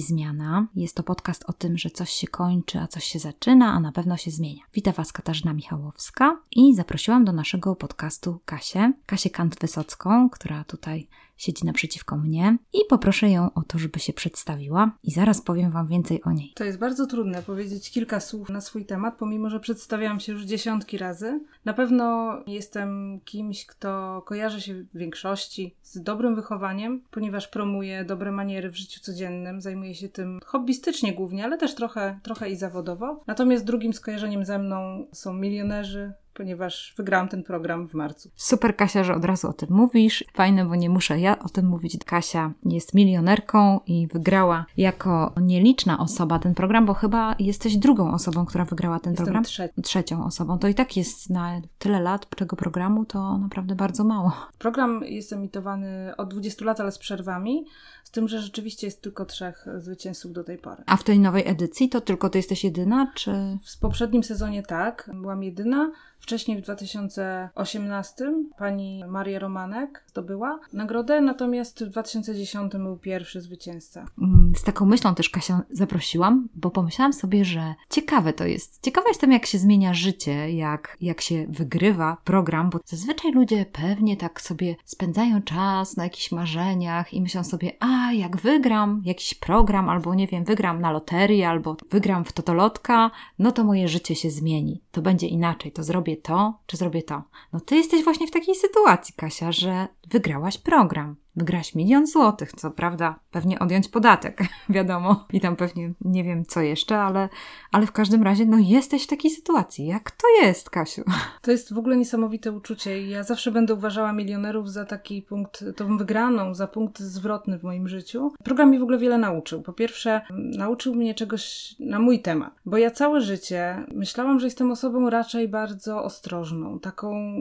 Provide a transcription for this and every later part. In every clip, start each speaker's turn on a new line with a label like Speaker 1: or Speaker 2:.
Speaker 1: Zmiana. Jest to podcast o tym, że coś się kończy, a coś się zaczyna, a na pewno się zmienia. Witam Was Katarzyna Michałowska i zaprosiłam do naszego podcastu Kasię, Kasię Kant-Wysocką, która tutaj siedzi naprzeciwko mnie i poproszę ją o to, żeby się przedstawiła i zaraz powiem Wam więcej o niej.
Speaker 2: To jest bardzo trudne powiedzieć kilka słów na swój temat, pomimo że przedstawiałam się już dziesiątki razy. Na pewno jestem kimś, kto kojarzy się w większości z dobrym wychowaniem, ponieważ promuje dobre maniery w życiu codziennym, zajmuje się tym hobbystycznie głównie, ale też trochę, trochę i zawodowo. Natomiast drugim skojarzeniem ze mną są milionerzy, ponieważ wygrałam ten program w marcu.
Speaker 1: Super, Kasia, że od razu o tym mówisz. Fajne, bo nie muszę ja o tym mówić. Kasia jest milionerką i wygrała jako nieliczna osoba ten program, bo chyba jesteś drugą osobą, która wygrała ten
Speaker 2: Jestem
Speaker 1: program.
Speaker 2: Trze-
Speaker 1: Trzecią osobą. To i tak jest na tyle lat tego programu, to naprawdę bardzo mało.
Speaker 2: Program jest emitowany od 20 lat, ale z przerwami, z tym, że rzeczywiście jest tylko trzech zwycięzców do tej pory.
Speaker 1: A w tej nowej edycji to tylko ty jesteś jedyna, czy...
Speaker 2: W poprzednim sezonie tak, byłam jedyna. Wcześniej w 2018 pani Maria Romanek zdobyła nagrodę, natomiast w 2010 był pierwszy zwycięzca.
Speaker 1: Mm, Z taką myślą też Kasia zaprosiłam, bo pomyślałam sobie, że ciekawe to jest. Ciekawa jestem, jak się zmienia życie, jak, jak się wygrywa program, bo zazwyczaj ludzie pewnie tak sobie spędzają czas na jakichś marzeniach i myślą sobie, a jak wygram jakiś program, albo nie wiem, wygram na loterię, albo wygram w totolotka, no to moje życie się zmieni. To będzie inaczej, to zrobię to, czy zrobię to. No ty jesteś właśnie w takiej sytuacji, Kasia, że wygrałaś program. Wygrałaś milion złotych, co prawda pewnie odjąć podatek, wiadomo. I tam pewnie nie wiem co jeszcze, ale, ale w każdym razie no jesteś w takiej sytuacji. Jak to jest, Kasiu?
Speaker 2: To jest w ogóle niesamowite uczucie i ja zawsze będę uważała milionerów za taki punkt, tą wygraną, za punkt zwrotny w moim życiu. Program mi w ogóle wiele nauczył. Po pierwsze, nauczył mnie czegoś na mój temat, bo ja całe życie myślałam, że jestem osobą raczej bardzo ostrożną, taką,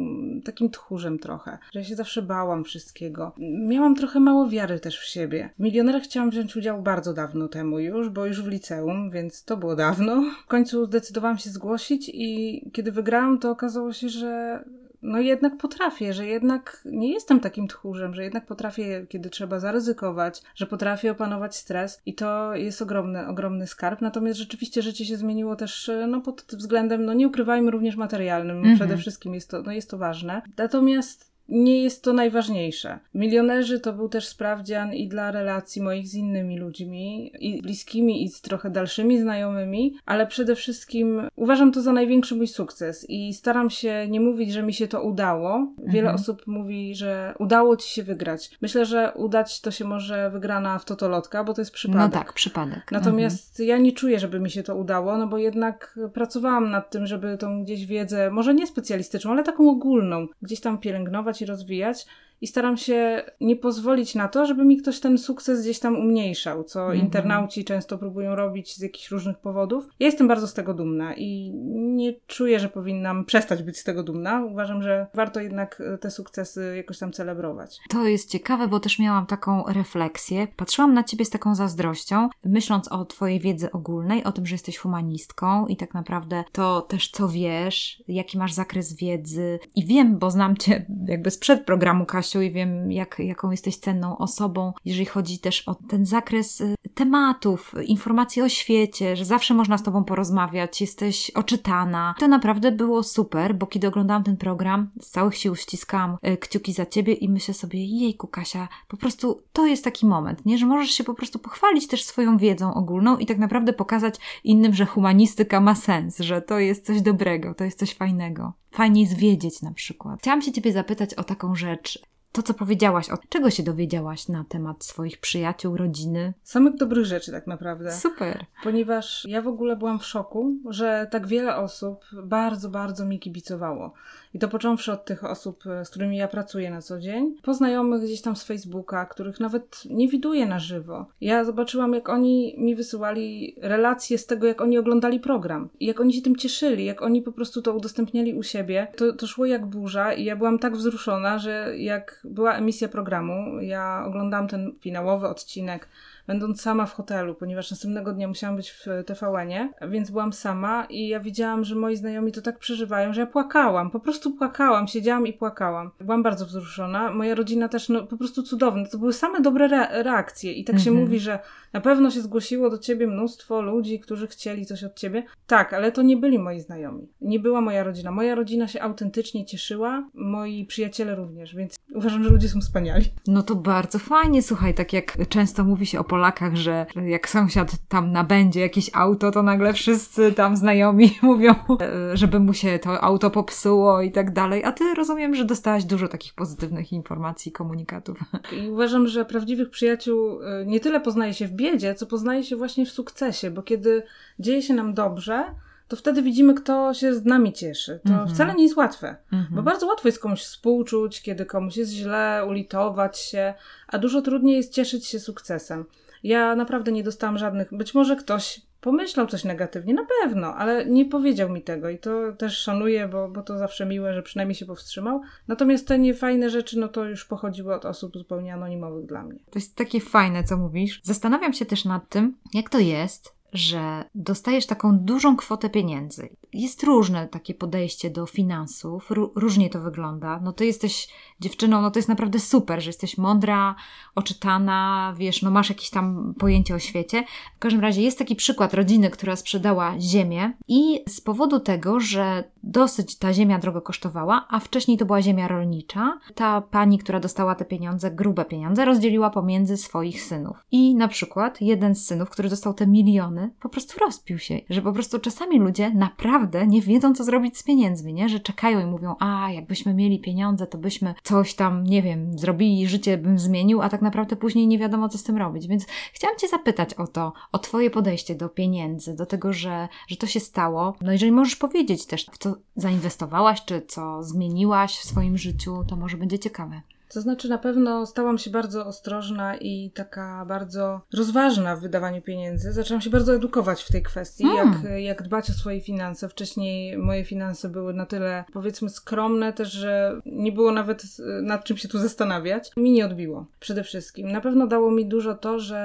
Speaker 2: takim tchórzem trochę, że ja się zawsze bałam wszystkiego. Miałam trochę mało wiary też w siebie. W milionerach chciałam wziąć udział bardzo dawno temu już, bo już w liceum, więc to było dawno. W końcu zdecydowałam się zgłosić i kiedy wygrałam, to okazało się, że no jednak potrafię, że jednak nie jestem takim tchórzem, że jednak potrafię, kiedy trzeba zaryzykować, że potrafię opanować stres i to jest ogromny, ogromny skarb. Natomiast rzeczywiście życie się zmieniło też no, pod względem, no nie ukrywajmy, również materialnym.
Speaker 1: Mhm.
Speaker 2: Przede wszystkim jest to, no, jest to ważne. Natomiast nie jest to najważniejsze. Milionerzy to był też sprawdzian i dla relacji moich z innymi ludźmi, i bliskimi, i z trochę dalszymi znajomymi, ale przede wszystkim uważam to za największy mój sukces i staram się nie mówić, że mi się to udało. Wiele
Speaker 1: Mhm.
Speaker 2: osób mówi, że udało ci się wygrać. Myślę, że udać to się może wygrana w totolotka, bo to jest przypadek.
Speaker 1: No tak, przypadek.
Speaker 2: Natomiast ja nie czuję, żeby mi się to udało, no bo jednak pracowałam nad tym, żeby tą gdzieś wiedzę, może nie specjalistyczną, ale taką ogólną, gdzieś tam pielęgnować rozwijać. I staram się nie pozwolić na to, żeby mi ktoś ten sukces gdzieś tam umniejszał, co
Speaker 1: Mhm.
Speaker 2: internauci często próbują robić z jakichś różnych powodów. Ja jestem bardzo z tego dumna i nie czuję, że powinnam przestać być z tego dumna. Uważam, że warto jednak e, te sukcesy jakoś tam celebrować.
Speaker 1: To jest ciekawe, bo też miałam taką refleksję. Patrzyłam na ciebie z taką zazdrością, myśląc o twojej wiedzy ogólnej, o tym, że jesteś humanistką i tak naprawdę to też co wiesz, jaki masz zakres wiedzy. I wiem, bo znam cię jakby sprzed programu I wiem, jak, jaką jesteś cenną osobą, jeżeli chodzi też o ten zakres y, tematów, informacji o świecie, że zawsze można z tobą porozmawiać, jesteś oczytana. To naprawdę było super, bo kiedy oglądałam ten program, z całych sił ściskałam y, kciuki za ciebie i myślę sobie, jejku Kasia, po prostu to jest taki moment, nie? Że możesz się po prostu pochwalić też swoją wiedzą ogólną i tak naprawdę pokazać innym, że humanistyka ma sens, że to jest coś dobrego, to jest coś fajnego. Fajnie jest wiedzieć na przykład. Chciałam się ciebie zapytać o taką rzecz. To, co powiedziałaś, od czego się dowiedziałaś na temat swoich przyjaciół, rodziny?
Speaker 2: Samych dobrych rzeczy tak naprawdę.
Speaker 1: Super.
Speaker 2: Ponieważ ja w ogóle byłam w szoku, że tak wiele osób bardzo, bardzo mi kibicowało. I to począwszy od tych osób, e, z którymi ja pracuję na co dzień, po znajomych gdzieś tam z Facebooka, których nawet nie widuję na żywo. Ja zobaczyłam, jak oni mi wysyłali relacje z tego, jak oni oglądali program. Jak oni się tym cieszyli, jak oni po prostu to udostępniali u siebie. To, to szło jak burza i ja byłam tak wzruszona, że jak była emisja programu, ja oglądałam ten finałowy odcinek będąc sama w hotelu, ponieważ następnego dnia musiałam być w TVN-ie, więc byłam sama i ja widziałam, że moi znajomi to tak przeżywają, że ja płakałam, po prostu płakałam, siedziałam i płakałam. Byłam bardzo wzruszona. Moja rodzina też, no po prostu cudowna. To były same dobre re reakcje i tak mhm. się mówi, że na pewno się zgłosiło do ciebie mnóstwo ludzi, którzy chcieli coś od ciebie. Tak, ale to nie byli moi znajomi. Nie była moja rodzina. Moja rodzina się autentycznie cieszyła, moi przyjaciele również, więc uważam, że ludzie są wspaniali.
Speaker 1: No to bardzo fajnie, słuchaj, tak jak często mówi się o Polakach, że jak sąsiad tam nabędzie jakieś auto, to nagle wszyscy tam znajomi mówią, e, żeby mu się to auto popsuło i tak dalej. A ty rozumiem, że dostałaś dużo takich pozytywnych informacji, komunikatów.
Speaker 2: I uważam, że prawdziwych przyjaciół e, nie tyle poznaje się w biedzie, co poznaje się właśnie w sukcesie, bo kiedy dzieje się nam dobrze, to wtedy widzimy, kto się z nami cieszy. To mm -hmm. wcale nie jest łatwe, mm -hmm. bo bardzo łatwo jest komuś współczuć, kiedy komuś jest źle, ulitować się, a dużo trudniej jest cieszyć się sukcesem. Ja naprawdę nie dostałam żadnych, być może ktoś pomyślał coś negatywnie, na pewno, ale nie powiedział mi tego i to też szanuję, bo, bo to zawsze miłe, że przynajmniej się powstrzymał. Natomiast te niefajne rzeczy, no to już pochodziły od osób zupełnie anonimowych dla mnie.
Speaker 1: To jest takie fajne, co mówisz. Zastanawiam się też nad tym, jak to jest, że dostajesz taką dużą kwotę pieniędzy. Jest różne takie podejście do finansów, różnie to wygląda. No ty jesteś dziewczyną, no to jest naprawdę super, że jesteś mądra, oczytana, wiesz, no masz jakieś tam pojęcie o świecie. W każdym razie jest taki przykład rodziny, która sprzedała ziemię i z powodu tego, że dosyć ta ziemia drogo kosztowała, a wcześniej to była ziemia rolnicza, ta pani, która dostała te pieniądze, grube pieniądze, rozdzieliła pomiędzy swoich synów. I na przykład jeden z synów, który dostał te miliony, po prostu rozpił się, że po prostu czasami ludzie naprawdę nie wiedzą, co zrobić z pieniędzmi, nie? Że czekają i mówią, a jakbyśmy mieli pieniądze, to byśmy coś tam, nie wiem, zrobili, życie bym zmienił, a tak naprawdę później nie wiadomo, co z tym robić. Więc chciałam Cię zapytać o to, o Twoje podejście do pieniędzy, do tego, że, że to się stało. No jeżeli możesz powiedzieć też, w co zainwestowałaś, czy co zmieniłaś w swoim życiu, to może będzie ciekawe.
Speaker 2: To znaczy, na pewno stałam się bardzo ostrożna i taka bardzo rozważna w wydawaniu pieniędzy. Zaczęłam się bardzo edukować w tej kwestii, mm. jak, jak dbać o swoje finanse. Wcześniej moje finanse były na tyle, powiedzmy, skromne też, że nie było nawet e, nad czym się tu zastanawiać. Mi nie odbiło, przede wszystkim. Na pewno dało mi dużo to, że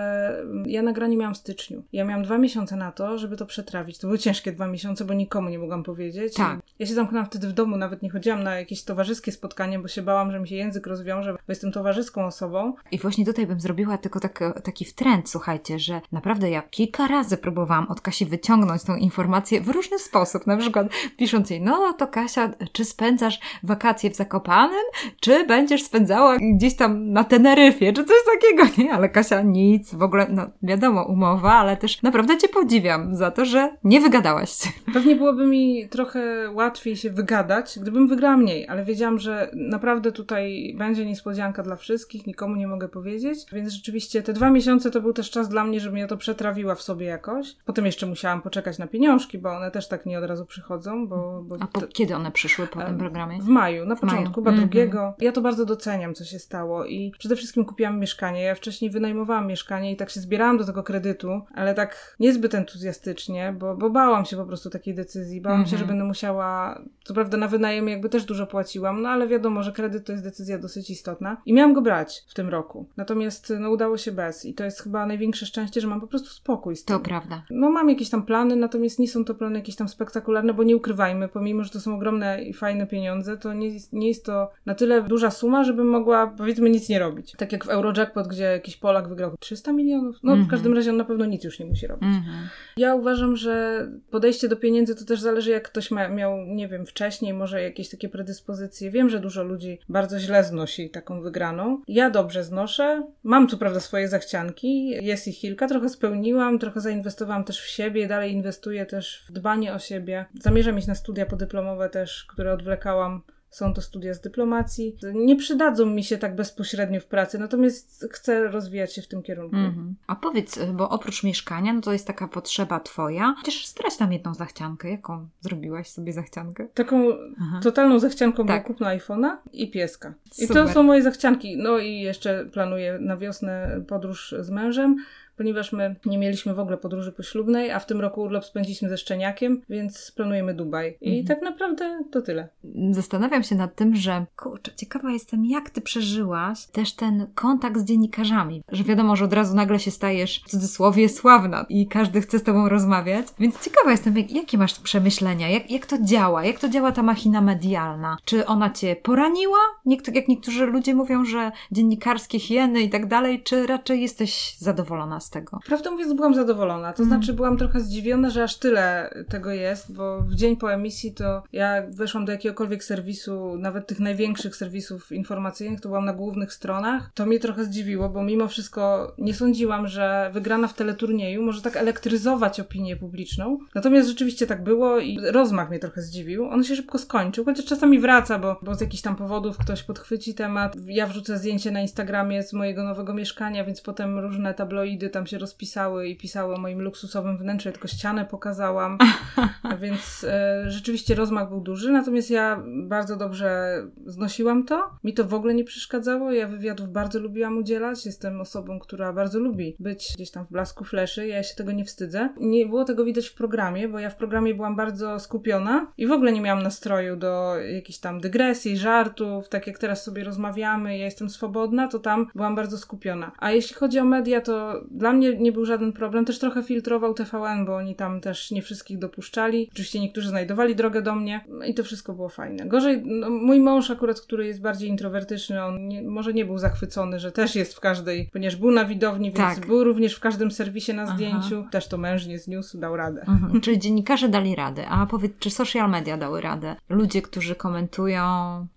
Speaker 2: ja nagranie miałam w styczniu. Ja miałam dwa miesiące na to, żeby to przetrawić. To były ciężkie dwa miesiące, bo nikomu nie mogłam powiedzieć.
Speaker 1: Tak.
Speaker 2: Ja się zamknęłam wtedy w domu, nawet nie chodziłam na jakieś towarzyskie spotkanie, bo się bałam, że mi się język rozwiązał wiąże, bo jestem towarzyską osobą.
Speaker 1: I właśnie tutaj bym zrobiła tylko tak, taki wtręt, słuchajcie, że naprawdę ja kilka razy próbowałam od Kasi wyciągnąć tą informację w różny sposób, na przykład pisząc jej, no to Kasia, czy spędzasz wakacje w Zakopanem, czy będziesz spędzała gdzieś tam na Teneryfie, czy coś takiego, nie? Ale Kasia nic, w ogóle, no wiadomo, umowa, ale też naprawdę Cię podziwiam za to, że nie wygadałaś.
Speaker 2: Pewnie byłoby mi trochę łatwiej się wygadać, gdybym wygrała mniej, ale wiedziałam, że naprawdę tutaj będzie niespodzianka dla wszystkich, nikomu nie mogę powiedzieć. Więc rzeczywiście te dwa miesiące to był też czas dla mnie, żebym ja to przetrawiła w sobie jakoś. Potem jeszcze musiałam poczekać na pieniążki, bo one też tak nie od razu przychodzą. Bo, bo
Speaker 1: A po, kiedy one przyszły po tym programie?
Speaker 2: W maju, na początku, chyba mm -hmm. drugiego. Ja to bardzo doceniam, co się stało i przede wszystkim kupiłam mieszkanie. Ja wcześniej wynajmowałam mieszkanie i tak się zbierałam do tego kredytu, ale tak niezbyt entuzjastycznie, bo, bo bałam się po prostu takiej decyzji. Bałam mm -hmm. się, że mhm. będę musiała, co prawda na wynajem jakby też dużo płaciłam, no ale wiadomo, że kredyt to jest decyzja dosyć istotna i miałam go brać w tym roku. Natomiast no, udało się bez i to jest chyba największe szczęście, że mam po prostu spokój z tym.
Speaker 1: To prawda.
Speaker 2: No mam jakieś tam plany, natomiast nie są to plany jakieś tam spektakularne, bo nie ukrywajmy, pomimo, że to są ogromne i fajne pieniądze, to nie, nie jest to na tyle duża suma, żebym mogła powiedzmy nic nie robić. Tak jak w Eurojackpot, gdzie jakiś Polak wygrał 300 milionów. No w mhm. każdym razie on na pewno nic już nie musi robić. -hmm. Ja uważam, że podejście do pieniędzy to też zależy jak ktoś ma, miał, nie wiem, wcześniej może jakieś takie predyspozycje. Wiem, że dużo ludzi bardzo źle znosi taką wygraną. Ja dobrze znoszę. Mam co prawda swoje zachcianki, jest ich kilka, trochę spełniłam, trochę zainwestowałam też w siebie, dalej inwestuję też w dbanie o siebie. Zamierzam iść na studia podyplomowe też, które odwlekałam są to studia z dyplomacji. Nie przydadzą mi się tak bezpośrednio w pracy, natomiast chcę rozwijać się w tym kierunku. Mm-hmm.
Speaker 1: A powiedz, bo oprócz mieszkania, no to jest taka potrzeba twoja. Chociaż zdradź tam jedną zachciankę. Jaką zrobiłaś sobie zachciankę?
Speaker 2: Taką Aha. totalną zachcianką tak. kupno iPhone'a i pieska. I Super. to są moje zachcianki. No i jeszcze planuję na wiosnę podróż z mężem ponieważ my nie mieliśmy w ogóle podróży poślubnej, a w tym roku urlop spędziliśmy ze szczeniakiem, więc planujemy Dubaj. I mhm. tak naprawdę to tyle.
Speaker 1: Zastanawiam się nad tym, że kurczę, ciekawa jestem, jak ty przeżyłaś też ten kontakt z dziennikarzami, że wiadomo, że od razu nagle się stajesz w cudzysłowie sławna i każdy chce z tobą rozmawiać, więc ciekawa jestem, jak, jakie masz przemyślenia, jak, jak to działa, jak to działa ta machina medialna, czy ona cię poraniła, Niektóry, jak niektórzy ludzie mówią, że dziennikarskie hieny i tak dalej, czy raczej jesteś zadowolona z tego?
Speaker 2: Prawdę mówiąc, byłam zadowolona, to mm. znaczy byłam trochę zdziwiona, że aż tyle tego jest, bo w dzień po emisji to ja weszłam do jakiegokolwiek serwisu, nawet tych największych serwisów informacyjnych, to byłam na głównych stronach. To mnie trochę zdziwiło, bo mimo wszystko nie sądziłam, że wygrana w teleturnieju może tak elektryzować opinię publiczną. Natomiast rzeczywiście tak było i rozmach mnie trochę zdziwił. On się szybko skończył, chociaż czasami wraca, bo, bo z jakichś tam powodów ktoś podchwyci temat. Ja wrzucę zdjęcie na Instagramie z mojego nowego mieszkania, więc potem różne tabloidy tam się rozpisały i pisały o moim luksusowym wnętrzu. Ja tylko ścianę pokazałam, więc e, rzeczywiście rozmach był duży. Natomiast ja bardzo dobrze znosiłam to. Mi to w ogóle nie przeszkadzało. Ja wywiadów bardzo lubiłam udzielać. Jestem osobą, która bardzo lubi być gdzieś tam w blasku fleszy. Ja się tego nie wstydzę. Nie było tego widać w programie, bo ja w programie byłam bardzo skupiona i w ogóle nie miałam nastroju do jakichś tam dygresji, żartów, tak jak teraz sobie rozmawiamy, ja jestem swobodna, to tam byłam bardzo skupiona. A jeśli chodzi o media, to dla mnie nie był żaden problem. Też trochę filtrował TVN, bo oni tam też nie wszystkich dopuszczali. Oczywiście niektórzy znajdowali drogę do mnie i to wszystko było fajne. Gorzej, no, mój mąż akurat, który jest bardziej introwertyczny, on nie, może nie był zachwycony, że też jest w każdej, ponieważ był na widowni, więc tak. był również w każdym serwisie na zdjęciu. Aha. Też to męż nie zniósł, dał radę.
Speaker 1: Mhm. Czyli dziennikarze dali radę. A powiedz, czy social media dały radę? Ludzie, którzy komentują,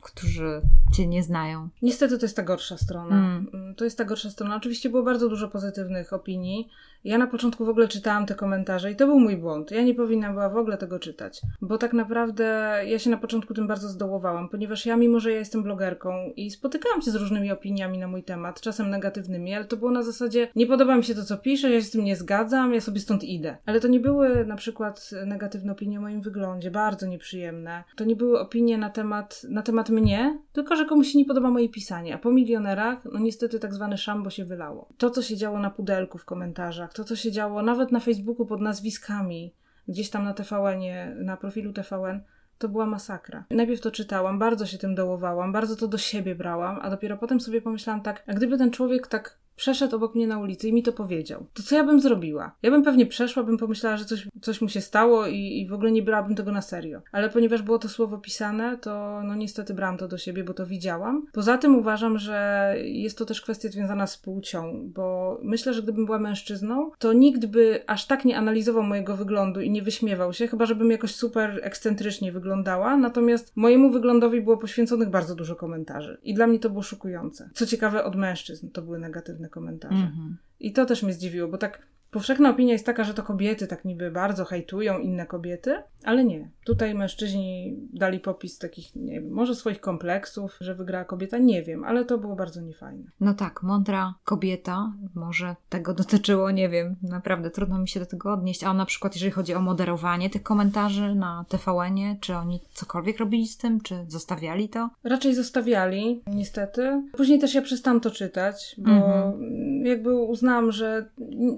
Speaker 1: którzy cię nie znają.
Speaker 2: Niestety to jest ta gorsza strona. Mm. To jest ta gorsza strona. Oczywiście było bardzo dużo pozytywnych opinii. Ja na początku w ogóle czytałam te komentarze i to był mój błąd. Ja nie powinna była w ogóle tego czytać, bo tak naprawdę ja się na początku tym bardzo zdołowałam, ponieważ ja, mimo że ja jestem blogerką i spotykałam się z różnymi opiniami na mój temat, czasem negatywnymi, ale to było na zasadzie nie podoba mi się to, co piszę, ja się z tym nie zgadzam, ja sobie stąd idę. Ale to nie były na przykład negatywne opinie o moim wyglądzie, bardzo nieprzyjemne. To nie były opinie na temat, na temat mnie, tylko że komuś się nie podoba moje pisanie. A po milionerach, no niestety tak zwane szambo się wylało. To, co się działo na pudelku w komentarzach, to, co się działo nawet na Facebooku pod nazwiskami, gdzieś tam na TVN-ie, na profilu TVN, to była masakra. Najpierw to czytałam, bardzo się tym dołowałam, bardzo to do siebie brałam, a dopiero potem sobie pomyślałam tak, a gdyby ten człowiek tak przeszedł obok mnie na ulicy i mi to powiedział, to co ja bym zrobiła? Ja bym pewnie przeszła, bym pomyślała, że coś, coś mu się stało i, i w ogóle nie brałabym tego na serio. Ale ponieważ było to słowo pisane, to no niestety brałam to do siebie, bo to widziałam. Poza tym uważam, że jest to też kwestia związana z płcią, bo myślę, że gdybym była mężczyzną, to nikt by aż tak nie analizował mojego wyglądu i nie wyśmiewał się, chyba żebym jakoś super ekscentrycznie wyglądała. Natomiast mojemu wyglądowi było poświęconych bardzo dużo komentarzy. I dla mnie to było szokujące. Co ciekawe, od mężczyzn to były negatywne komentarze. Mm-hmm. I to też mnie zdziwiło, bo tak Powszechna opinia jest taka, że to kobiety tak niby bardzo hejtują inne kobiety, ale nie. Tutaj mężczyźni dali popis takich, nie wiem, może swoich kompleksów, że wygrała kobieta, nie wiem, ale to było bardzo niefajne.
Speaker 1: No tak, mądra kobieta, może tego dotyczyło, nie wiem, naprawdę trudno mi się do tego odnieść. A na przykład, jeżeli chodzi o moderowanie tych komentarzy na TVN-ie, czy oni cokolwiek robili z tym, czy zostawiali to?
Speaker 2: Raczej zostawiali, niestety. Później też ja przestałam to czytać, bo mhm. jakby uznałam, że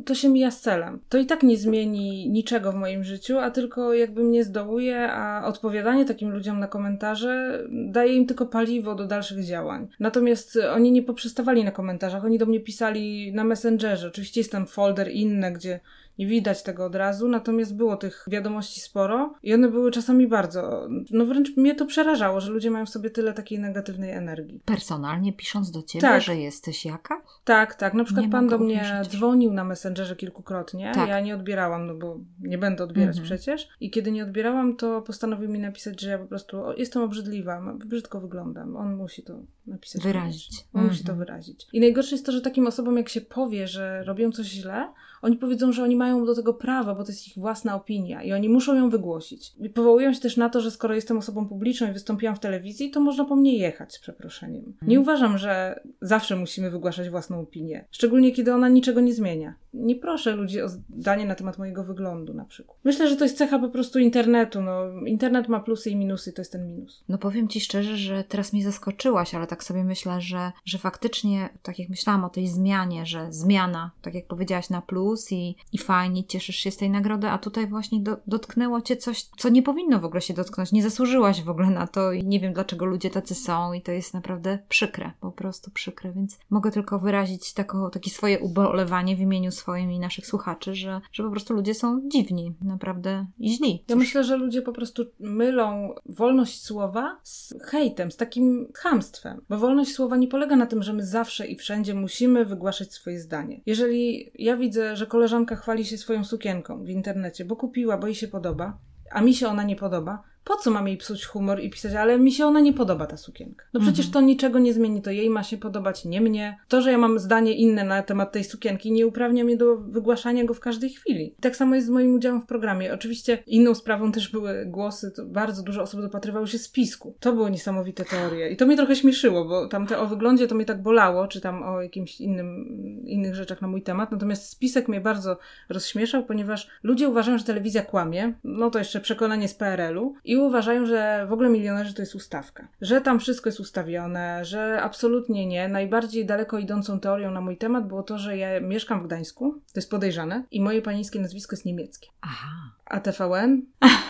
Speaker 2: to się mi mija z celem. To i tak nie zmieni niczego w moim życiu, a tylko jakby mnie zdołuje, a odpowiadanie takim ludziom na komentarze daje im tylko paliwo do dalszych działań. Natomiast oni nie poprzestawali na komentarzach, oni do mnie pisali na Messengerze. Oczywiście jest tam folder inny, gdzie nie widać tego od razu, natomiast było tych wiadomości sporo i one były czasami bardzo, no wręcz mnie to przerażało, że ludzie mają w sobie tyle takiej negatywnej energii.
Speaker 1: Personalnie pisząc do ciebie, tak. że jesteś jaka?
Speaker 2: Tak, tak. Na przykład nie pan do mnie dzwonił na Messengerze kilkukrotnie. Tak. Ja nie odbierałam, no bo nie będę odbierać mhm. przecież. I kiedy nie odbierałam, to postanowił mi napisać, że ja po prostu jestem obrzydliwa, brzydko wyglądam. On musi to napisać.
Speaker 1: Wyrazić.
Speaker 2: On mhm. musi to wyrazić. I najgorsze jest to, że takim osobom, jak się powie, że robią coś źle, oni powiedzą, że oni mają do tego prawa, bo to jest ich własna opinia i oni muszą ją wygłosić. I powołują się też na to, że skoro jestem osobą publiczną i wystąpiłam w telewizji, to można po mnie jechać z przeproszeniem. Nie uważam, że zawsze musimy wygłaszać własną opinię, szczególnie kiedy ona niczego nie zmienia. nie proszę ludzi o zdanie na temat mojego wyglądu na przykład. Myślę, że to jest cecha po prostu internetu. No, internet ma plusy i minusy, to jest ten minus.
Speaker 1: No powiem Ci szczerze, że teraz mnie zaskoczyłaś, ale tak sobie myślę, że, że faktycznie, tak jak myślałam o tej zmianie, że zmiana, tak jak powiedziałaś, na plus i, i fajnie, cieszysz się z tej nagrody, a tutaj właśnie do, dotknęło Cię coś, co nie powinno w ogóle się dotknąć. Nie zasłużyłaś w ogóle na to i nie wiem, dlaczego ludzie tacy są i to jest naprawdę przykre, po prostu przykre, więc mogę tylko wyrazić tako, takie swoje ubolewanie w imieniu swoim i naszych słuchaczy, że, że po prostu ludzie są dziwni, naprawdę i źli.
Speaker 2: Ja myślę, że ludzie po prostu mylą wolność słowa z hejtem, z takim chamstwem, bo wolność słowa nie polega na tym, że my zawsze i wszędzie musimy wygłaszać swoje zdanie. Jeżeli ja widzę, że koleżanka chwali się swoją sukienką w internecie, bo kupiła, bo jej się podoba, a mi się ona nie podoba, po co mam jej psuć humor i pisać, ale mi się ona nie podoba, ta sukienka. No przecież mhm. to niczego nie zmieni, to jej ma się podobać, nie mnie. To, że ja mam zdanie inne na temat tej sukienki, nie uprawnia mnie do wygłaszania go w każdej chwili. Tak samo jest z moim udziałem w programie. Oczywiście inną sprawą też były głosy, bardzo dużo osób dopatrywało się spisku. To były niesamowite teorie. I to mnie trochę śmieszyło, bo tam te o wyglądzie to mnie tak bolało, czy tam o jakimś innym, innych rzeczach na mój temat. Natomiast spisek mnie bardzo rozśmieszał, ponieważ ludzie uważają, że telewizja kłamie. No to jeszcze przekonanie z PRL-u i uważają, że w ogóle milionerzy to jest ustawka. Że tam wszystko jest ustawione, że absolutnie nie. Najbardziej daleko idącą teorią na mój temat było to, że ja mieszkam w Gdańsku, to jest podejrzane, i moje panieńskie nazwisko jest niemieckie.
Speaker 1: Aha.
Speaker 2: A TVN?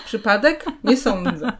Speaker 2: Przypadek? Nie sądzę.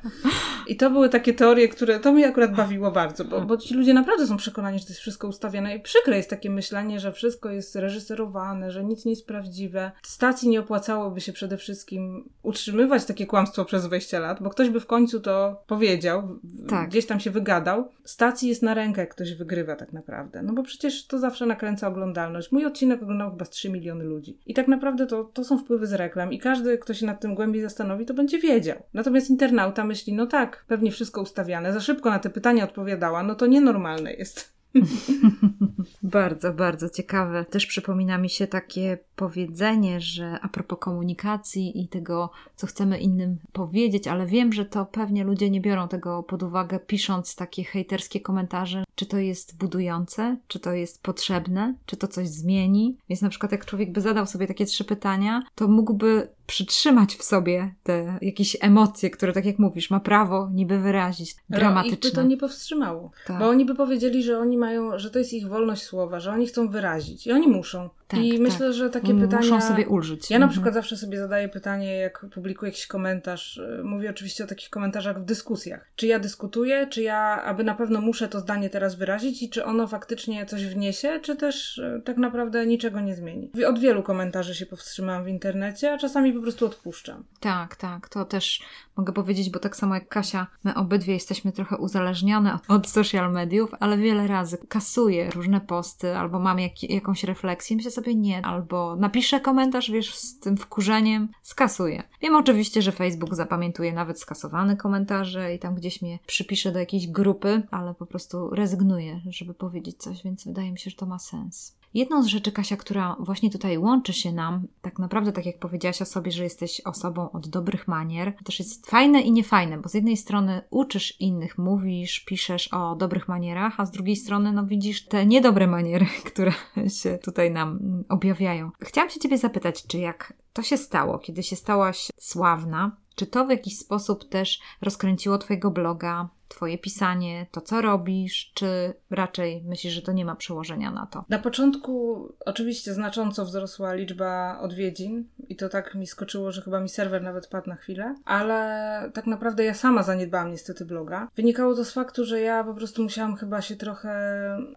Speaker 2: I to były takie teorie, które to mnie akurat bawiło bardzo, bo, bo ci ludzie naprawdę są przekonani, że to jest wszystko ustawione i przykre jest takie myślenie, że wszystko jest reżyserowane, że nic nie jest prawdziwe. Stacji nie opłacałoby się przede wszystkim utrzymywać takie kłamstwo przez 20 lat, bo ktoś by w końcu to powiedział, tak. gdzieś tam się wygadał. Stacji jest na rękę, jak ktoś wygrywa tak naprawdę. No bo przecież to zawsze nakręca oglądalność. Mój odcinek oglądał chyba z 3 miliony ludzi. I tak naprawdę to, to są wpływy z reklam i każdy, kto się nad tym głębiej zastanowi, to będzie wiedział. Natomiast internauta myśli, no tak, pewnie wszystko ustawiane, za szybko na te pytania odpowiadała, no to nienormalne jest.
Speaker 1: bardzo, bardzo ciekawe. Też przypomina mi się takie powiedzenie, że a propos komunikacji i tego, co chcemy innym powiedzieć, ale wiem, że to pewnie ludzie nie biorą tego pod uwagę, pisząc takie hejterskie komentarze, czy to jest budujące, czy to jest potrzebne, czy to coś zmieni. Więc na przykład, jak człowiek by zadał sobie takie trzy pytania, to mógłby przytrzymać w sobie te jakieś emocje, które, tak jak mówisz, ma prawo niby wyrazić. Dramatyczne.
Speaker 2: Ich by to nie powstrzymało. Tak. Bo oni by powiedzieli, że oni mają, że to jest ich wolność słowa, że oni chcą wyrazić. I oni muszą. Tak, I tak. myślę, że takie
Speaker 1: Muszą
Speaker 2: pytania.
Speaker 1: Muszą sobie ulżyć.
Speaker 2: Ja na mhm. przykład zawsze sobie zadaję pytanie, jak publikuję jakiś komentarz. Y, mówię oczywiście o takich komentarzach w dyskusjach. Czy ja dyskutuję, czy ja, aby na pewno muszę to zdanie teraz wyrazić i czy ono faktycznie coś wniesie, czy też y, tak naprawdę niczego nie zmieni. Od wielu komentarzy się powstrzymałam w internecie, a czasami po prostu odpuszczam.
Speaker 1: Tak, tak. To też mogę powiedzieć, bo tak samo jak Kasia, my obydwie jesteśmy trochę uzależnione od social mediów, ale wiele razy kasuję różne posty albo mam jak, jakąś refleksję, myślę sobie nie, albo napiszę komentarz, wiesz, z tym wkurzeniem, skasuję. Wiem oczywiście, że Facebook zapamiętuje nawet skasowane komentarze i tam gdzieś mnie przypisze do jakiejś grupy, ale po prostu rezygnuję, żeby powiedzieć coś, więc wydaje mi się, że to ma sens. Jedną z rzeczy, Kasia, która właśnie tutaj łączy się nam, tak naprawdę, tak jak powiedziałaś o sobie, że jesteś osobą od dobrych manier, też jest fajne i niefajne, bo z jednej strony uczysz innych, mówisz, piszesz o dobrych manierach, a z drugiej strony, no widzisz te niedobre maniery, które się tutaj nam objawiają. Chciałam się Ciebie zapytać, czy jak to się stało, kiedy się stałaś sławna, czy to w jakiś sposób też rozkręciło Twojego bloga, Twoje pisanie, to co robisz, czy raczej myślisz, że to nie ma przełożenia na to?
Speaker 2: Na początku oczywiście znacząco wzrosła liczba odwiedzin i to tak mi skoczyło, że chyba mi serwer nawet padł na chwilę, ale tak naprawdę ja sama zaniedbałam niestety bloga. Wynikało to z faktu, że ja po prostu musiałam chyba się trochę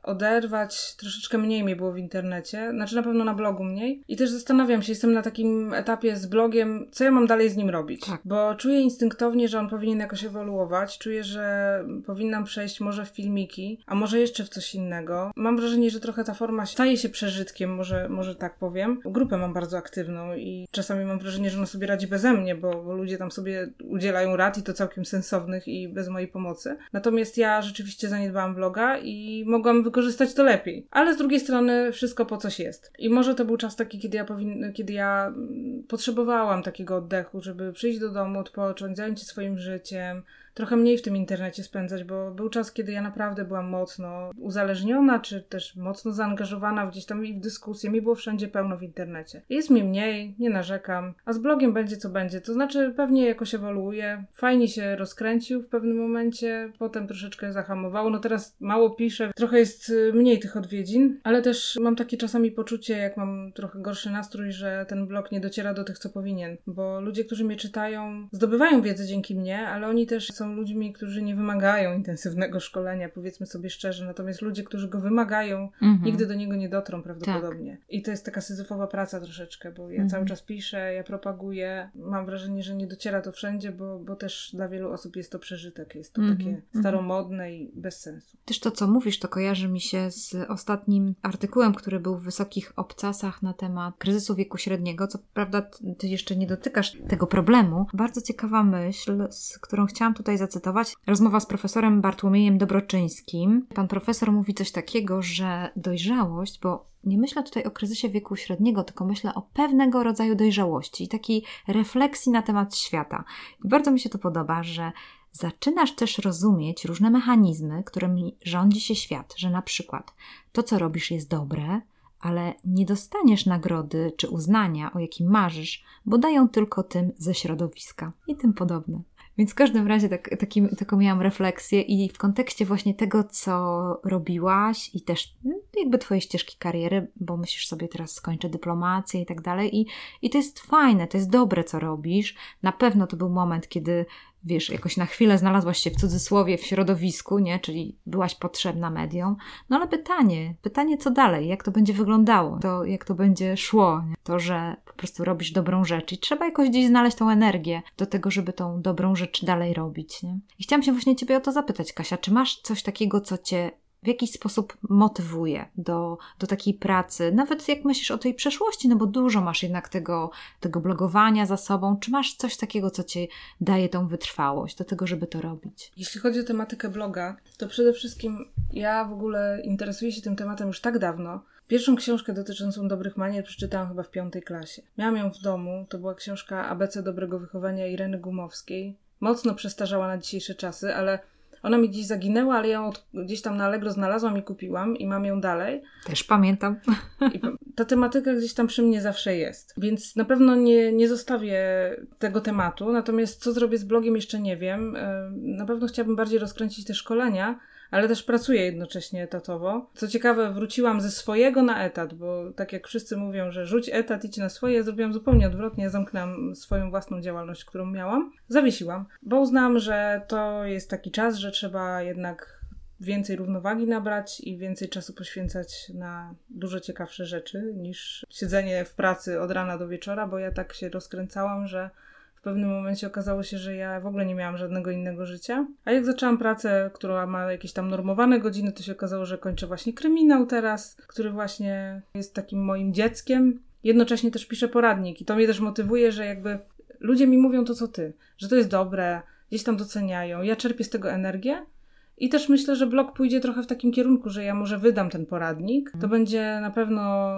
Speaker 2: oderwać, troszeczkę mniej mi było w internecie, znaczy na pewno na blogu mniej i też zastanawiam się, jestem na takim etapie z blogiem, co ja mam dalej z nim robić, tak. bo czuję instynktownie, że on powinien jakoś ewoluować, czuję, że powinnam przejść może w filmiki, a może jeszcze w coś innego. Mam wrażenie, że trochę ta forma staje się przeżytkiem, może, może tak powiem. Grupę mam bardzo aktywną i czasami mam wrażenie, że ona sobie radzi beze mnie, bo, bo ludzie tam sobie udzielają rad i to całkiem sensownych i bez mojej pomocy. Natomiast ja rzeczywiście zaniedbałam vloga i mogłam wykorzystać to lepiej. Ale z drugiej strony wszystko po coś jest. I może to był czas taki, kiedy ja, powin- kiedy ja mm, potrzebowałam takiego oddechu, żeby przyjść do domu, odpocząć, zająć się swoim życiem, trochę mniej w tym internecie spędzać, bo był czas, kiedy ja naprawdę byłam mocno uzależniona, czy też mocno zaangażowana gdzieś tam i w dyskusję. Mi było wszędzie pełno w internecie. Jest mi mniej, nie narzekam, a z blogiem będzie co będzie. To znaczy pewnie jakoś ewoluuje. Fajnie się rozkręcił w pewnym momencie, potem troszeczkę zahamowało. No teraz mało piszę, trochę jest y, mniej tych odwiedzin, ale też mam takie czasami poczucie, jak mam trochę gorszy nastrój, że ten blog nie dociera do tych, co powinien, bo ludzie, którzy mnie czytają, zdobywają wiedzę dzięki mnie, ale oni też są ludźmi, którzy nie wymagają intensywnego szkolenia, powiedzmy sobie szczerze, natomiast ludzie, którzy go wymagają, mhm. nigdy do niego nie dotrą prawdopodobnie. Tak. I to jest taka syzyfowa praca troszeczkę, bo ja mhm. cały czas piszę, ja propaguję, mam wrażenie, że nie dociera to wszędzie, bo, bo też dla wielu osób jest to przeżytek, jest to mhm. takie mhm. staromodne i bez sensu.
Speaker 1: Też to, co mówisz, to kojarzy mi się z ostatnim artykułem, który był w Wysokich Obcasach na temat kryzysu wieku średniego. Co prawda, ty jeszcze nie dotykasz tego problemu. Bardzo ciekawa myśl, z którą chciałam tutaj zacytować. Rozmowa z profesorem Bartłomiejem Dobroczyńskim. Pan profesor mówi coś takiego, że dojrzałość, bo nie myślę tutaj o kryzysie wieku średniego, tylko myślę o pewnego rodzaju dojrzałości takiej refleksji na temat świata. I bardzo mi się to podoba, że zaczynasz też rozumieć różne mechanizmy, którymi rządzi się świat, że na przykład to, co robisz, jest dobre, ale nie dostaniesz nagrody czy uznania, o jakim marzysz, bo dają tylko tym ze środowiska i tym podobne. Więc w każdym razie tak, taki, taką miałam refleksję i w kontekście właśnie tego, co robiłaś i też no, jakby twojej ścieżki kariery, bo myślisz sobie teraz skończę dyplomację i tak dalej i, i to jest fajne, to jest dobre, co robisz. Na pewno to był moment, kiedy wiesz, jakoś na chwilę znalazłaś się w cudzysłowie w środowisku, nie? Czyli byłaś potrzebna mediom. No ale pytanie, pytanie co dalej? Jak to będzie wyglądało? To jak to będzie szło? Nie? To, że po prostu robisz dobrą rzecz i trzeba jakoś gdzieś znaleźć tą energię do tego, żeby tą dobrą rzecz dalej robić, nie? I chciałam się właśnie ciebie o to zapytać, Kasia, czy masz coś takiego, co cię w jakiś sposób motywuje do, do takiej pracy, nawet jak myślisz o tej przeszłości, no bo dużo masz jednak tego, tego blogowania za sobą. Czy masz coś takiego, co ci daje tą wytrwałość do tego, żeby to robić?
Speaker 2: Jeśli chodzi o tematykę bloga, to przede wszystkim ja w ogóle interesuję się tym tematem już tak dawno. Pierwszą książkę dotyczącą dobrych manier przeczytałam chyba w piątej klasie. Miałam ją w domu, to była książka ABC Dobrego Wychowania Ireny Gumowskiej. Mocno przestarzała na dzisiejsze czasy, ale ona mi gdzieś zaginęła, ale ja ją od, gdzieś tam na Allegro znalazłam i kupiłam i mam ją dalej.
Speaker 1: Też pamiętam.
Speaker 2: I ta tematyka gdzieś tam przy mnie zawsze jest. Więc na pewno nie, nie zostawię tego tematu. Natomiast co zrobię z blogiem jeszcze nie wiem. E, na pewno chciałabym bardziej rozkręcić te szkolenia, ale też pracuję jednocześnie etatowo. Co ciekawe, wróciłam ze swojego na etat, bo tak jak wszyscy mówią, że rzuć etat, idź na swoje, zrobiłam zupełnie odwrotnie. Ja zamknęłam swoją własną działalność, którą miałam. Zawiesiłam, bo uznałam, że to jest taki czas, że trzeba jednak więcej równowagi nabrać i więcej czasu poświęcać na dużo ciekawsze rzeczy niż siedzenie w pracy od rana do wieczora, bo ja tak się rozkręcałam, że pewnym momencie okazało się, że ja w ogóle nie miałam żadnego innego życia. A jak zaczęłam pracę, która ma jakieś tam normowane godziny, to się okazało, że kończę właśnie kryminał teraz, który właśnie jest takim moim dzieckiem. Jednocześnie też piszę poradnik i to mnie też motywuje, że jakby ludzie mi mówią to, co ty, że to jest dobre, gdzieś tam doceniają. Ja czerpię z tego energię, i też myślę, że blog pójdzie trochę w takim kierunku, że ja może wydam ten poradnik. To będzie na pewno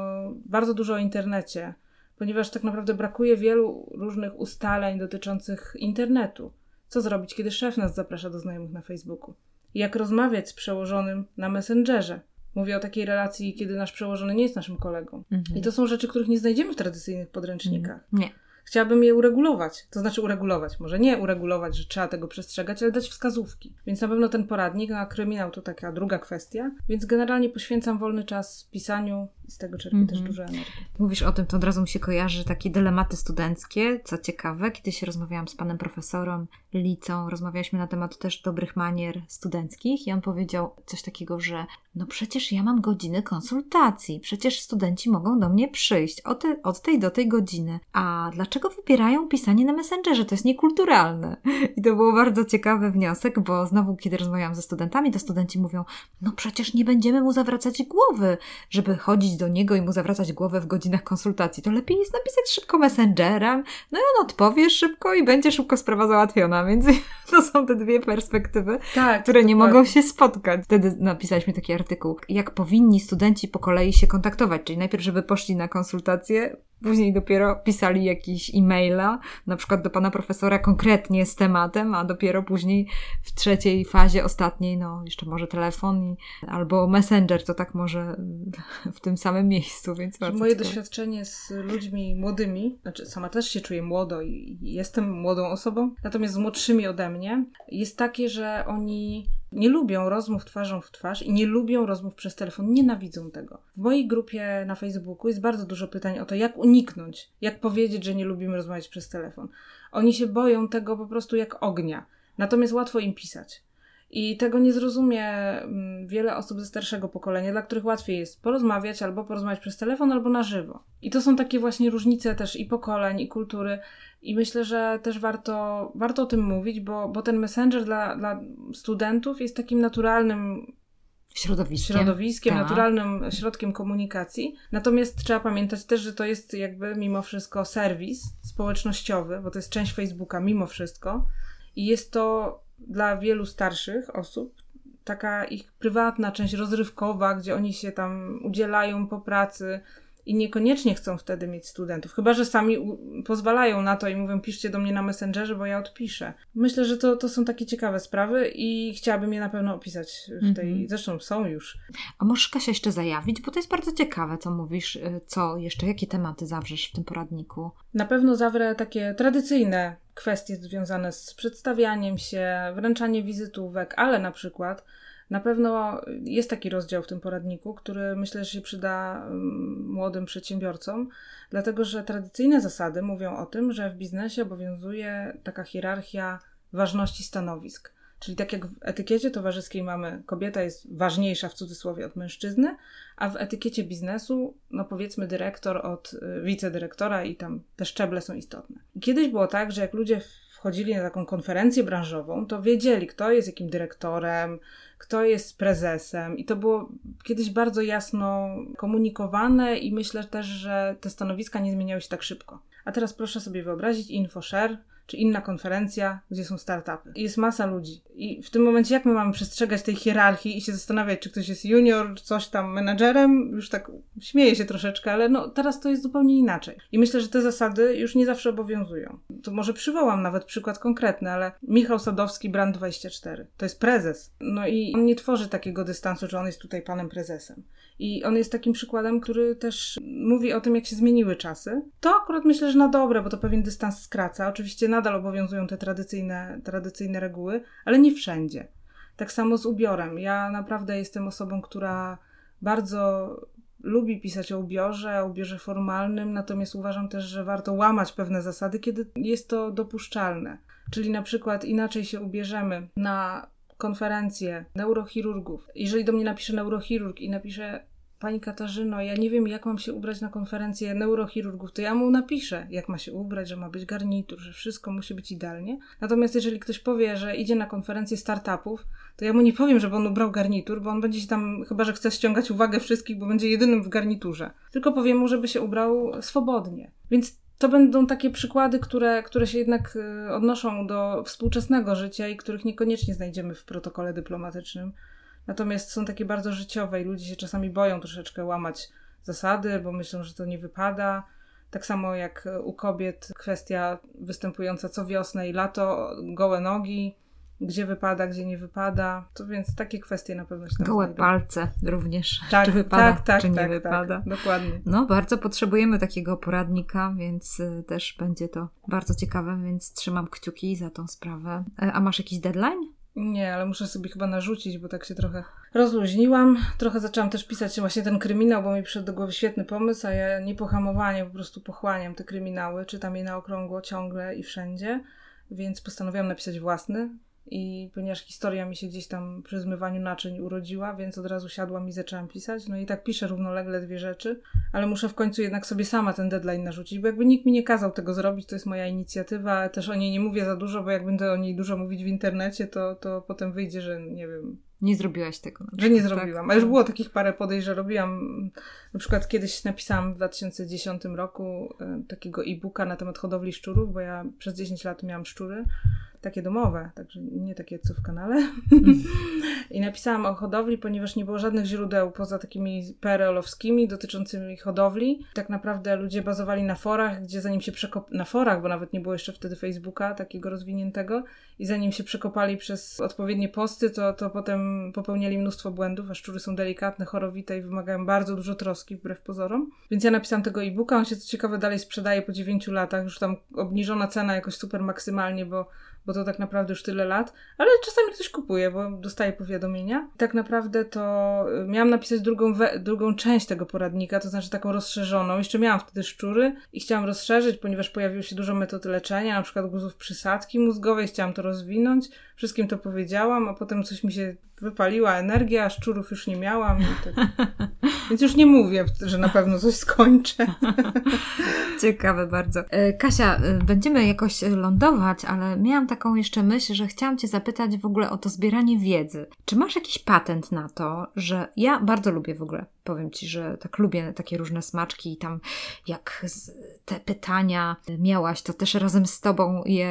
Speaker 2: bardzo dużo o internecie, ponieważ tak naprawdę brakuje wielu różnych ustaleń dotyczących internetu. Co zrobić, kiedy szef nas zaprasza do znajomych na Facebooku? Jak rozmawiać z przełożonym na Messengerze? Mówię o takiej relacji, kiedy nasz przełożony nie jest naszym kolegą. Mhm. I to są rzeczy, których nie znajdziemy w tradycyjnych podręcznikach.
Speaker 1: Nie
Speaker 2: chciałabym je uregulować. To znaczy uregulować, może nie uregulować, że trzeba tego przestrzegać, ale dać wskazówki. Więc na pewno ten poradnik, a kryminał to taka druga kwestia. Więc generalnie poświęcam wolny czas pisaniu i z tego czerpię też mhm. dużo energii.
Speaker 1: Mówisz o tym, to od razu mi się kojarzy takie dylematy studenckie. Co ciekawe, kiedyś rozmawiałam z panem profesorem Licą, rozmawialiśmy na temat też dobrych manier studenckich i on powiedział coś takiego, że no przecież ja mam godziny konsultacji, przecież studenci mogą do mnie przyjść od, te, od tej do tej godziny. A dlaczego wybierają pisanie na Messengerze? To jest niekulturalne. I to był bardzo ciekawy wniosek, bo znowu, kiedy rozmawiałam ze studentami, to studenci mówią, no przecież nie będziemy mu zawracać głowy, żeby chodzić do niego i mu zawracać głowę w godzinach konsultacji. To lepiej jest napisać szybko Messengerem, no i on odpowie szybko i będzie szybko sprawa załatwiona, więc to są te dwie perspektywy, tak, które nie mogą się spotkać. Wtedy napisaliśmy taki artykuł jak powinni studenci po kolei się kontaktować, czyli najpierw, żeby poszli na konsultacje, Później dopiero pisali jakieś e-maila, na przykład do pana profesora konkretnie z tematem, a dopiero później w trzeciej fazie, ostatniej, no jeszcze może telefon i, albo messenger, to tak może w tym samym miejscu, więc
Speaker 2: Moje ciekawe. doświadczenie z ludźmi młodymi, znaczy sama też się czuję młodo i jestem młodą osobą, natomiast z młodszymi ode mnie, jest takie, że oni nie lubią rozmów twarzą w twarz i nie lubią rozmów przez telefon, nienawidzą tego. W mojej grupie na Facebooku jest bardzo dużo pytań o to, jak uniknąć, jak powiedzieć, że nie lubimy rozmawiać przez telefon. Oni się boją tego po prostu jak ognia, natomiast łatwo im pisać. I tego nie zrozumie mm, wiele osób ze starszego pokolenia, dla których łatwiej jest porozmawiać albo porozmawiać przez telefon, albo na żywo. I to są takie właśnie różnice też i pokoleń, i kultury. I myślę, że też warto, warto o tym mówić, bo, bo ten messenger dla, dla studentów jest takim naturalnym
Speaker 1: środowiskiem,
Speaker 2: środowiskiem tak. naturalnym środkiem komunikacji. Natomiast trzeba pamiętać też, że to jest jakby mimo wszystko serwis społecznościowy, bo to jest część Facebooka mimo wszystko. I jest to dla wielu starszych osób taka ich prywatna część rozrywkowa, gdzie oni się tam udzielają po pracy i niekoniecznie chcą wtedy mieć studentów, chyba że sami pozwalają na to i mówią piszcie do mnie na Messengerze, bo ja odpiszę. Myślę, że to, to są takie ciekawe sprawy i chciałabym je na pewno opisać w tej, mm -hmm. zresztą są już.
Speaker 1: A możesz Kasia jeszcze zajawić, bo to jest bardzo ciekawe, co mówisz, y, co jeszcze, jakie tematy zawrzesz w tym poradniku?
Speaker 2: Na pewno zawrę takie tradycyjne kwestie związane z przedstawianiem się, wręczanie wizytówek, ale na przykład na pewno jest taki rozdział w tym poradniku, który myślę, że się przyda mm, młodym przedsiębiorcom, dlatego że tradycyjne zasady mówią o tym, że w biznesie obowiązuje taka hierarchia ważności stanowisk. Czyli tak jak w etykiecie towarzyskiej mamy, kobieta jest ważniejsza w cudzysłowie od mężczyzny, a w etykiecie biznesu, no powiedzmy dyrektor od y, wicedyrektora i tam te szczeble są istotne. Kiedyś było tak, że jak ludzie wchodzili na taką konferencję branżową, to wiedzieli, kto jest jakim dyrektorem, kto jest prezesem, i to było kiedyś bardzo jasno komunikowane, i myślę też, że te stanowiska nie zmieniały się tak szybko. A teraz proszę sobie wyobrazić InfoShare, czy inna konferencja, gdzie są startupy. I jest masa ludzi. I w tym momencie jak my mamy przestrzegać tej hierarchii i się zastanawiać, czy ktoś jest junior, coś tam menadżerem? Już tak śmieję się troszeczkę, ale no teraz to jest zupełnie inaczej. I myślę, że te zasady już nie zawsze obowiązują. To może przywołam nawet przykład konkretny, ale Michał Sadowski, Brand24. To jest prezes. No i on nie tworzy takiego dystansu, że on jest tutaj panem prezesem. I on jest takim przykładem, który też mówi o tym, jak się zmieniły czasy. To akurat myślę, że na dobre, bo to pewien dystans skraca. Oczywiście nadal obowiązują te tradycyjne, tradycyjne reguły, ale nie wszędzie. Tak samo z ubiorem. Ja naprawdę jestem osobą, która bardzo lubi pisać o ubiorze, o ubiorze formalnym, natomiast uważam też, że warto łamać pewne zasady, kiedy jest to dopuszczalne. Czyli na przykład inaczej się ubierzemy na konferencję neurochirurgów. Jeżeli do mnie napisze neurochirurg i napisze Pani Katarzyno, ja nie wiem, jak mam się ubrać na konferencję neurochirurgów, to ja mu napiszę, jak ma się ubrać, że ma być garnitur, że wszystko musi być idealnie. Natomiast jeżeli ktoś powie, że idzie na konferencję startupów, to ja mu nie powiem, żeby on ubrał garnitur, bo on będzie się tam, chyba że chce ściągać uwagę wszystkich, bo będzie jedynym w garniturze. Tylko powiem mu, żeby się ubrał swobodnie. Więc to będą takie przykłady, które, które się jednak y, odnoszą do współczesnego życia i których niekoniecznie znajdziemy w protokole dyplomatycznym. Natomiast są takie bardzo życiowe i ludzie się czasami boją troszeczkę łamać zasady, bo myślą, że to nie wypada. Tak samo jak u kobiet kwestia występująca co wiosnę i lato, gołe nogi, gdzie wypada, gdzie nie wypada. To więc takie kwestie na pewno się tam
Speaker 1: Gołe znajdą. palce również. Tak, czy wypada, tak, tak, czy nie tak, tak wypada.
Speaker 2: Tak, dokładnie.
Speaker 1: No, bardzo potrzebujemy takiego poradnika, więc y, też będzie to bardzo ciekawe, więc trzymam kciuki za tą sprawę. E, a masz jakiś deadline?
Speaker 2: Nie, ale muszę sobie chyba narzucić, bo tak się trochę rozluźniłam. Trochę zaczęłam też pisać właśnie ten kryminał, bo mi przyszedł do głowy świetny pomysł, a ja niepohamowanie po prostu pochłaniam te kryminały, czytam je na okrągło ciągle i wszędzie, więc postanowiłam napisać własny, i ponieważ historia mi się gdzieś tam przy zmywaniu naczyń urodziła, więc od razu siadłam i zaczęłam pisać. No i tak piszę równolegle dwie rzeczy, ale muszę w końcu jednak sobie sama ten deadline narzucić, bo jakby nikt mi nie kazał tego zrobić, to jest moja inicjatywa. Też o niej nie mówię za dużo, bo jak będę o niej dużo mówić w internecie, to, to potem wyjdzie, że nie wiem,
Speaker 1: nie zrobiłaś tego.
Speaker 2: Na że nie tak? zrobiłam. Tak? A już było takich parę podejść, że robiłam. Na przykład kiedyś napisałam w 2010 roku e, takiego e-booka na temat hodowli szczurów, bo ja przez 10 lat miałam szczury takie domowe, także nie takie co w kanale. I napisałam o hodowli, ponieważ nie było żadnych źródeł poza takimi PRL-owskimi dotyczącymi hodowli. Tak naprawdę ludzie bazowali na forach, gdzie zanim się przekop... na forach, bo nawet nie było jeszcze wtedy Facebooka takiego rozwiniętego i zanim się przekopali przez odpowiednie posty, to, to potem popełniali mnóstwo błędów, a szczury są delikatne, chorowite i wymagają bardzo dużo troski wbrew pozorom. Więc ja napisałam tego e-booka, on się co ciekawe dalej sprzedaje po 9 latach, już tam obniżona cena jakoś super maksymalnie, bo bo to tak naprawdę już tyle lat, ale czasami ktoś kupuje, bo dostaje powiadomienia. Tak naprawdę to y, miałam napisać drugą, we, drugą część tego poradnika, to znaczy taką rozszerzoną. Jeszcze miałam wtedy szczury i chciałam rozszerzyć, ponieważ pojawiło się dużo metod leczenia, na przykład guzów przysadki mózgowej, chciałam to rozwinąć. Wszystkim to powiedziałam, a potem coś mi się wypaliła energia, szczurów już nie miałam. Tak. Więc już nie mówię, że na pewno coś skończę.
Speaker 1: Ciekawe bardzo. E, Kasia, e, będziemy jakoś lądować, ale miałam taką jeszcze myśl, że chciałam Cię zapytać w ogóle o to zbieranie wiedzy. Czy masz jakiś patent na to, że ja bardzo lubię w ogóle, powiem Ci, że tak lubię takie różne smaczki i tam jak te pytania miałaś, to też razem z Tobą je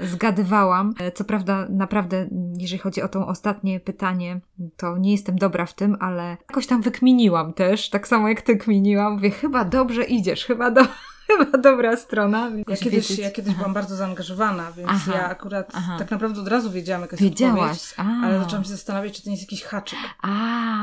Speaker 1: e, zgadywałam. Co prawda, naprawdę, jeżeli chodzi o to ostatnie pytanie, to nie jestem dobra w tym, ale jakoś tam wykminiłam też, tak samo jak Ty kminiłam. Mówię, chyba dobrze idziesz, chyba dobrze chyba dobra strona.
Speaker 2: Ja kiedyś, ja kiedyś byłam bardzo zaangażowana, więc aha, ja akurat aha. tak naprawdę od razu wiedziałam, jaka jest Wiedziałaś. ale zaczęłam się zastanawiać, czy to nie jest jakiś haczyk.
Speaker 1: A,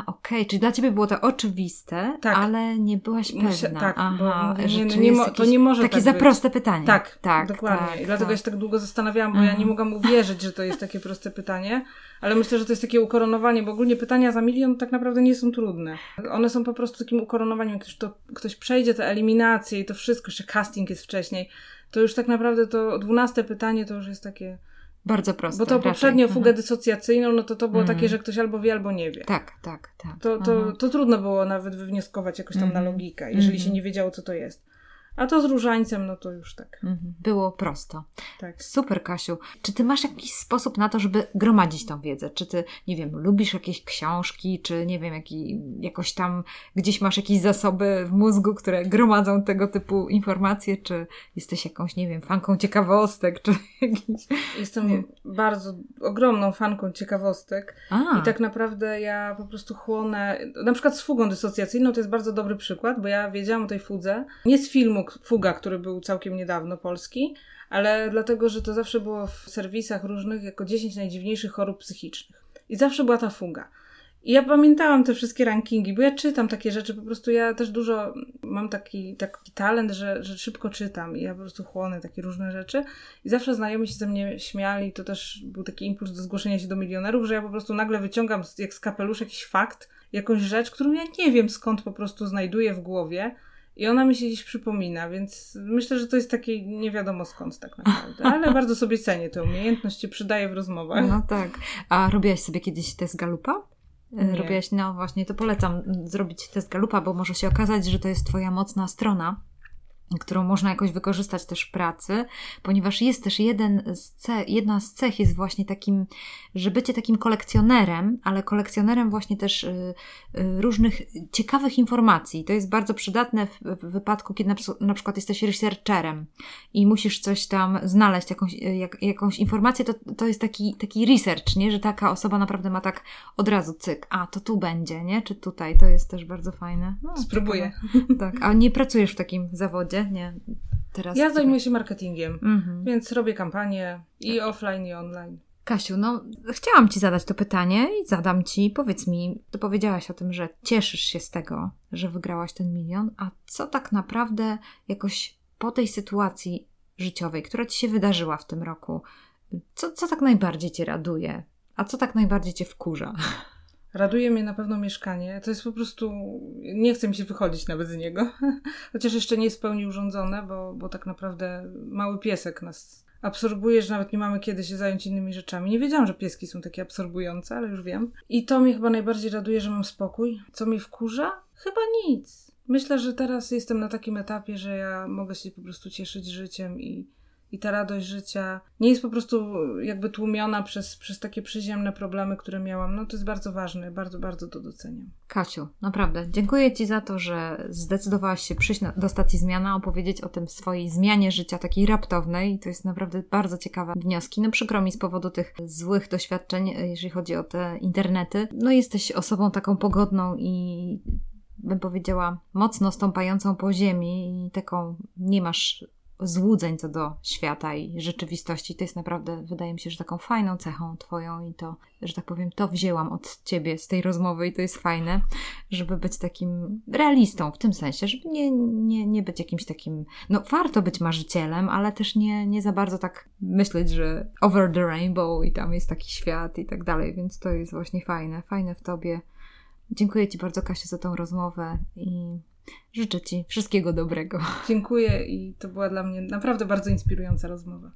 Speaker 1: okej, okay. czyli dla ciebie było to oczywiste, tak. ale nie byłaś pewna. Musia,
Speaker 2: tak, aha, bo nie, nie, nie mo, to nie może
Speaker 1: Takie
Speaker 2: tak
Speaker 1: za
Speaker 2: być.
Speaker 1: proste pytanie.
Speaker 2: Tak, tak dokładnie. Tak, I dlatego tak. ja się tak długo zastanawiałam, bo ja nie mogłam uwierzyć, że to jest takie proste pytanie ale myślę, że to jest takie ukoronowanie, bo ogólnie pytania za milion tak naprawdę nie są trudne. One są po prostu takim ukoronowaniem, jak ktoś, to, ktoś przejdzie te eliminacje i to wszystko, jeszcze casting jest wcześniej, to już tak naprawdę to dwunaste pytanie to już jest takie...
Speaker 1: Bardzo proste.
Speaker 2: Bo to raczej. poprzednio mhm. fugę dysocjacyjną, no to to było takie, że ktoś albo wie, albo nie wie.
Speaker 1: Tak, tak, tak.
Speaker 2: To, to, to trudno było nawet wywnioskować jakoś tam na mhm. logikę, jeżeli się mhm. nie wiedziało, co to jest. A to z różańcem, no to już tak.
Speaker 1: Mhm. Było prosto. Tak. Super, Kasiu. Czy ty masz jakiś sposób na to, żeby gromadzić tą wiedzę? Czy ty, nie wiem, lubisz jakieś książki, czy nie wiem, jaki, jakoś tam gdzieś masz jakieś zasoby w mózgu, które gromadzą tego typu informacje, czy jesteś jakąś, nie wiem, fanką ciekawostek, czy jakiś...
Speaker 2: Jestem nie. bardzo ogromną fanką ciekawostek A. i tak naprawdę ja po prostu chłonę, na przykład z fugą dysocjacyjną to jest bardzo dobry przykład, bo ja wiedziałam o tej fudze, nie z filmu, Fuga, który był całkiem niedawno polski, ale dlatego, że to zawsze było w serwisach różnych jako 10 najdziwniejszych chorób psychicznych. I zawsze była ta fuga. I ja pamiętałam te wszystkie rankingi, bo ja czytam takie rzeczy, po prostu ja też dużo mam taki, taki talent, że, że szybko czytam i ja po prostu chłonę takie różne rzeczy. I zawsze znajomi się ze mnie śmiali, to też był taki impuls do zgłoszenia się do milionerów, że ja po prostu nagle wyciągam jak z kapelusza jakiś fakt, jakąś rzecz, którą ja nie wiem skąd po prostu znajduję w głowie i ona mi się dziś przypomina, więc myślę, że to jest takie nie wiadomo skąd tak naprawdę. Ale bardzo sobie cenię tę umiejętność, się przydaje w rozmowach.
Speaker 1: No tak. A robiłaś sobie kiedyś test Galupa? E, nie. Robiłaś, no właśnie, to polecam zrobić test Galupa, bo może się okazać, że to jest Twoja mocna strona którą można jakoś wykorzystać też w pracy, ponieważ jest też jeden z cech, jedna z cech jest właśnie takim, że bycie takim kolekcjonerem, ale kolekcjonerem właśnie też y, y, różnych ciekawych informacji. To jest bardzo przydatne w, wypadku, kiedy na, przykład jesteś researcherem i musisz coś tam znaleźć, jakąś, jak, jakąś informację, to, to jest taki, taki research, nie? Że taka osoba naprawdę ma tak od razu cyk, a to tu będzie, nie? Czy tutaj, to jest też bardzo fajne.
Speaker 2: No, Spróbuję.
Speaker 1: Tak, a nie pracujesz w takim zawodzie? Nie.
Speaker 2: Teraz ja zajmuję się marketingiem, mhm. więc robię kampanie i tak. offline, i online.
Speaker 1: Kasiu, no chciałam Ci zadać to pytanie i zadam Ci. Powiedz mi, Ty powiedziałaś o tym, że cieszysz się z tego, że wygrałaś ten milion, a co tak naprawdę jakoś po tej sytuacji życiowej, która Ci się wydarzyła w tym roku, co, co tak najbardziej Cię raduje, a co tak najbardziej Cię wkurza?
Speaker 2: Raduje mnie na pewno mieszkanie. To jest po prostu. Nie chcę mi się wychodzić nawet z niego. Chociaż jeszcze nie jest w pełni urządzone, bo, bo tak naprawdę mały piesek nas absorbuje, że nawet nie mamy kiedy się zająć innymi rzeczami. Nie wiedziałam, że pieski są takie absorbujące, ale już wiem. I to mnie chyba najbardziej raduje, że mam spokój. Co mnie wkurza? Chyba nic. Myślę, że teraz jestem na takim etapie, że ja mogę się po prostu cieszyć życiem i, i ta radość życia nie jest po prostu jakby tłumiona przez, przez takie przyziemne problemy, które miałam. No to jest bardzo ważne, bardzo, bardzo to doceniam.
Speaker 1: Kasiu, naprawdę dziękuję Ci za to, że zdecydowałaś się przyjść na, do stacji Zmiana, opowiedzieć o tym swojej zmianie życia, takiej raptownej. To jest naprawdę bardzo ciekawe wnioski. No przykro mi z powodu tych złych doświadczeń, jeżeli chodzi o te internety. No jesteś osobą taką pogodną i bym powiedziała, mocno stąpającą po ziemi i taką nie masz złudzeń co do świata i rzeczywistości. To jest naprawdę, wydaje mi się, że taką fajną cechą Twoją i to, że tak powiem, to wzięłam od Ciebie z tej rozmowy i to jest fajne, żeby być takim realistą w tym sensie, żeby nie, nie, nie być jakimś takim, no warto być marzycielem, ale też nie, nie za bardzo tak myśleć, że over the rainbow i tam jest taki świat i tak dalej, więc to jest właśnie fajne, fajne w Tobie. Dziękuję Ci bardzo, Kasiu, za tą rozmowę i Życzę Ci wszystkiego dobrego.
Speaker 2: Dziękuję i to była dla mnie naprawdę bardzo inspirująca rozmowa.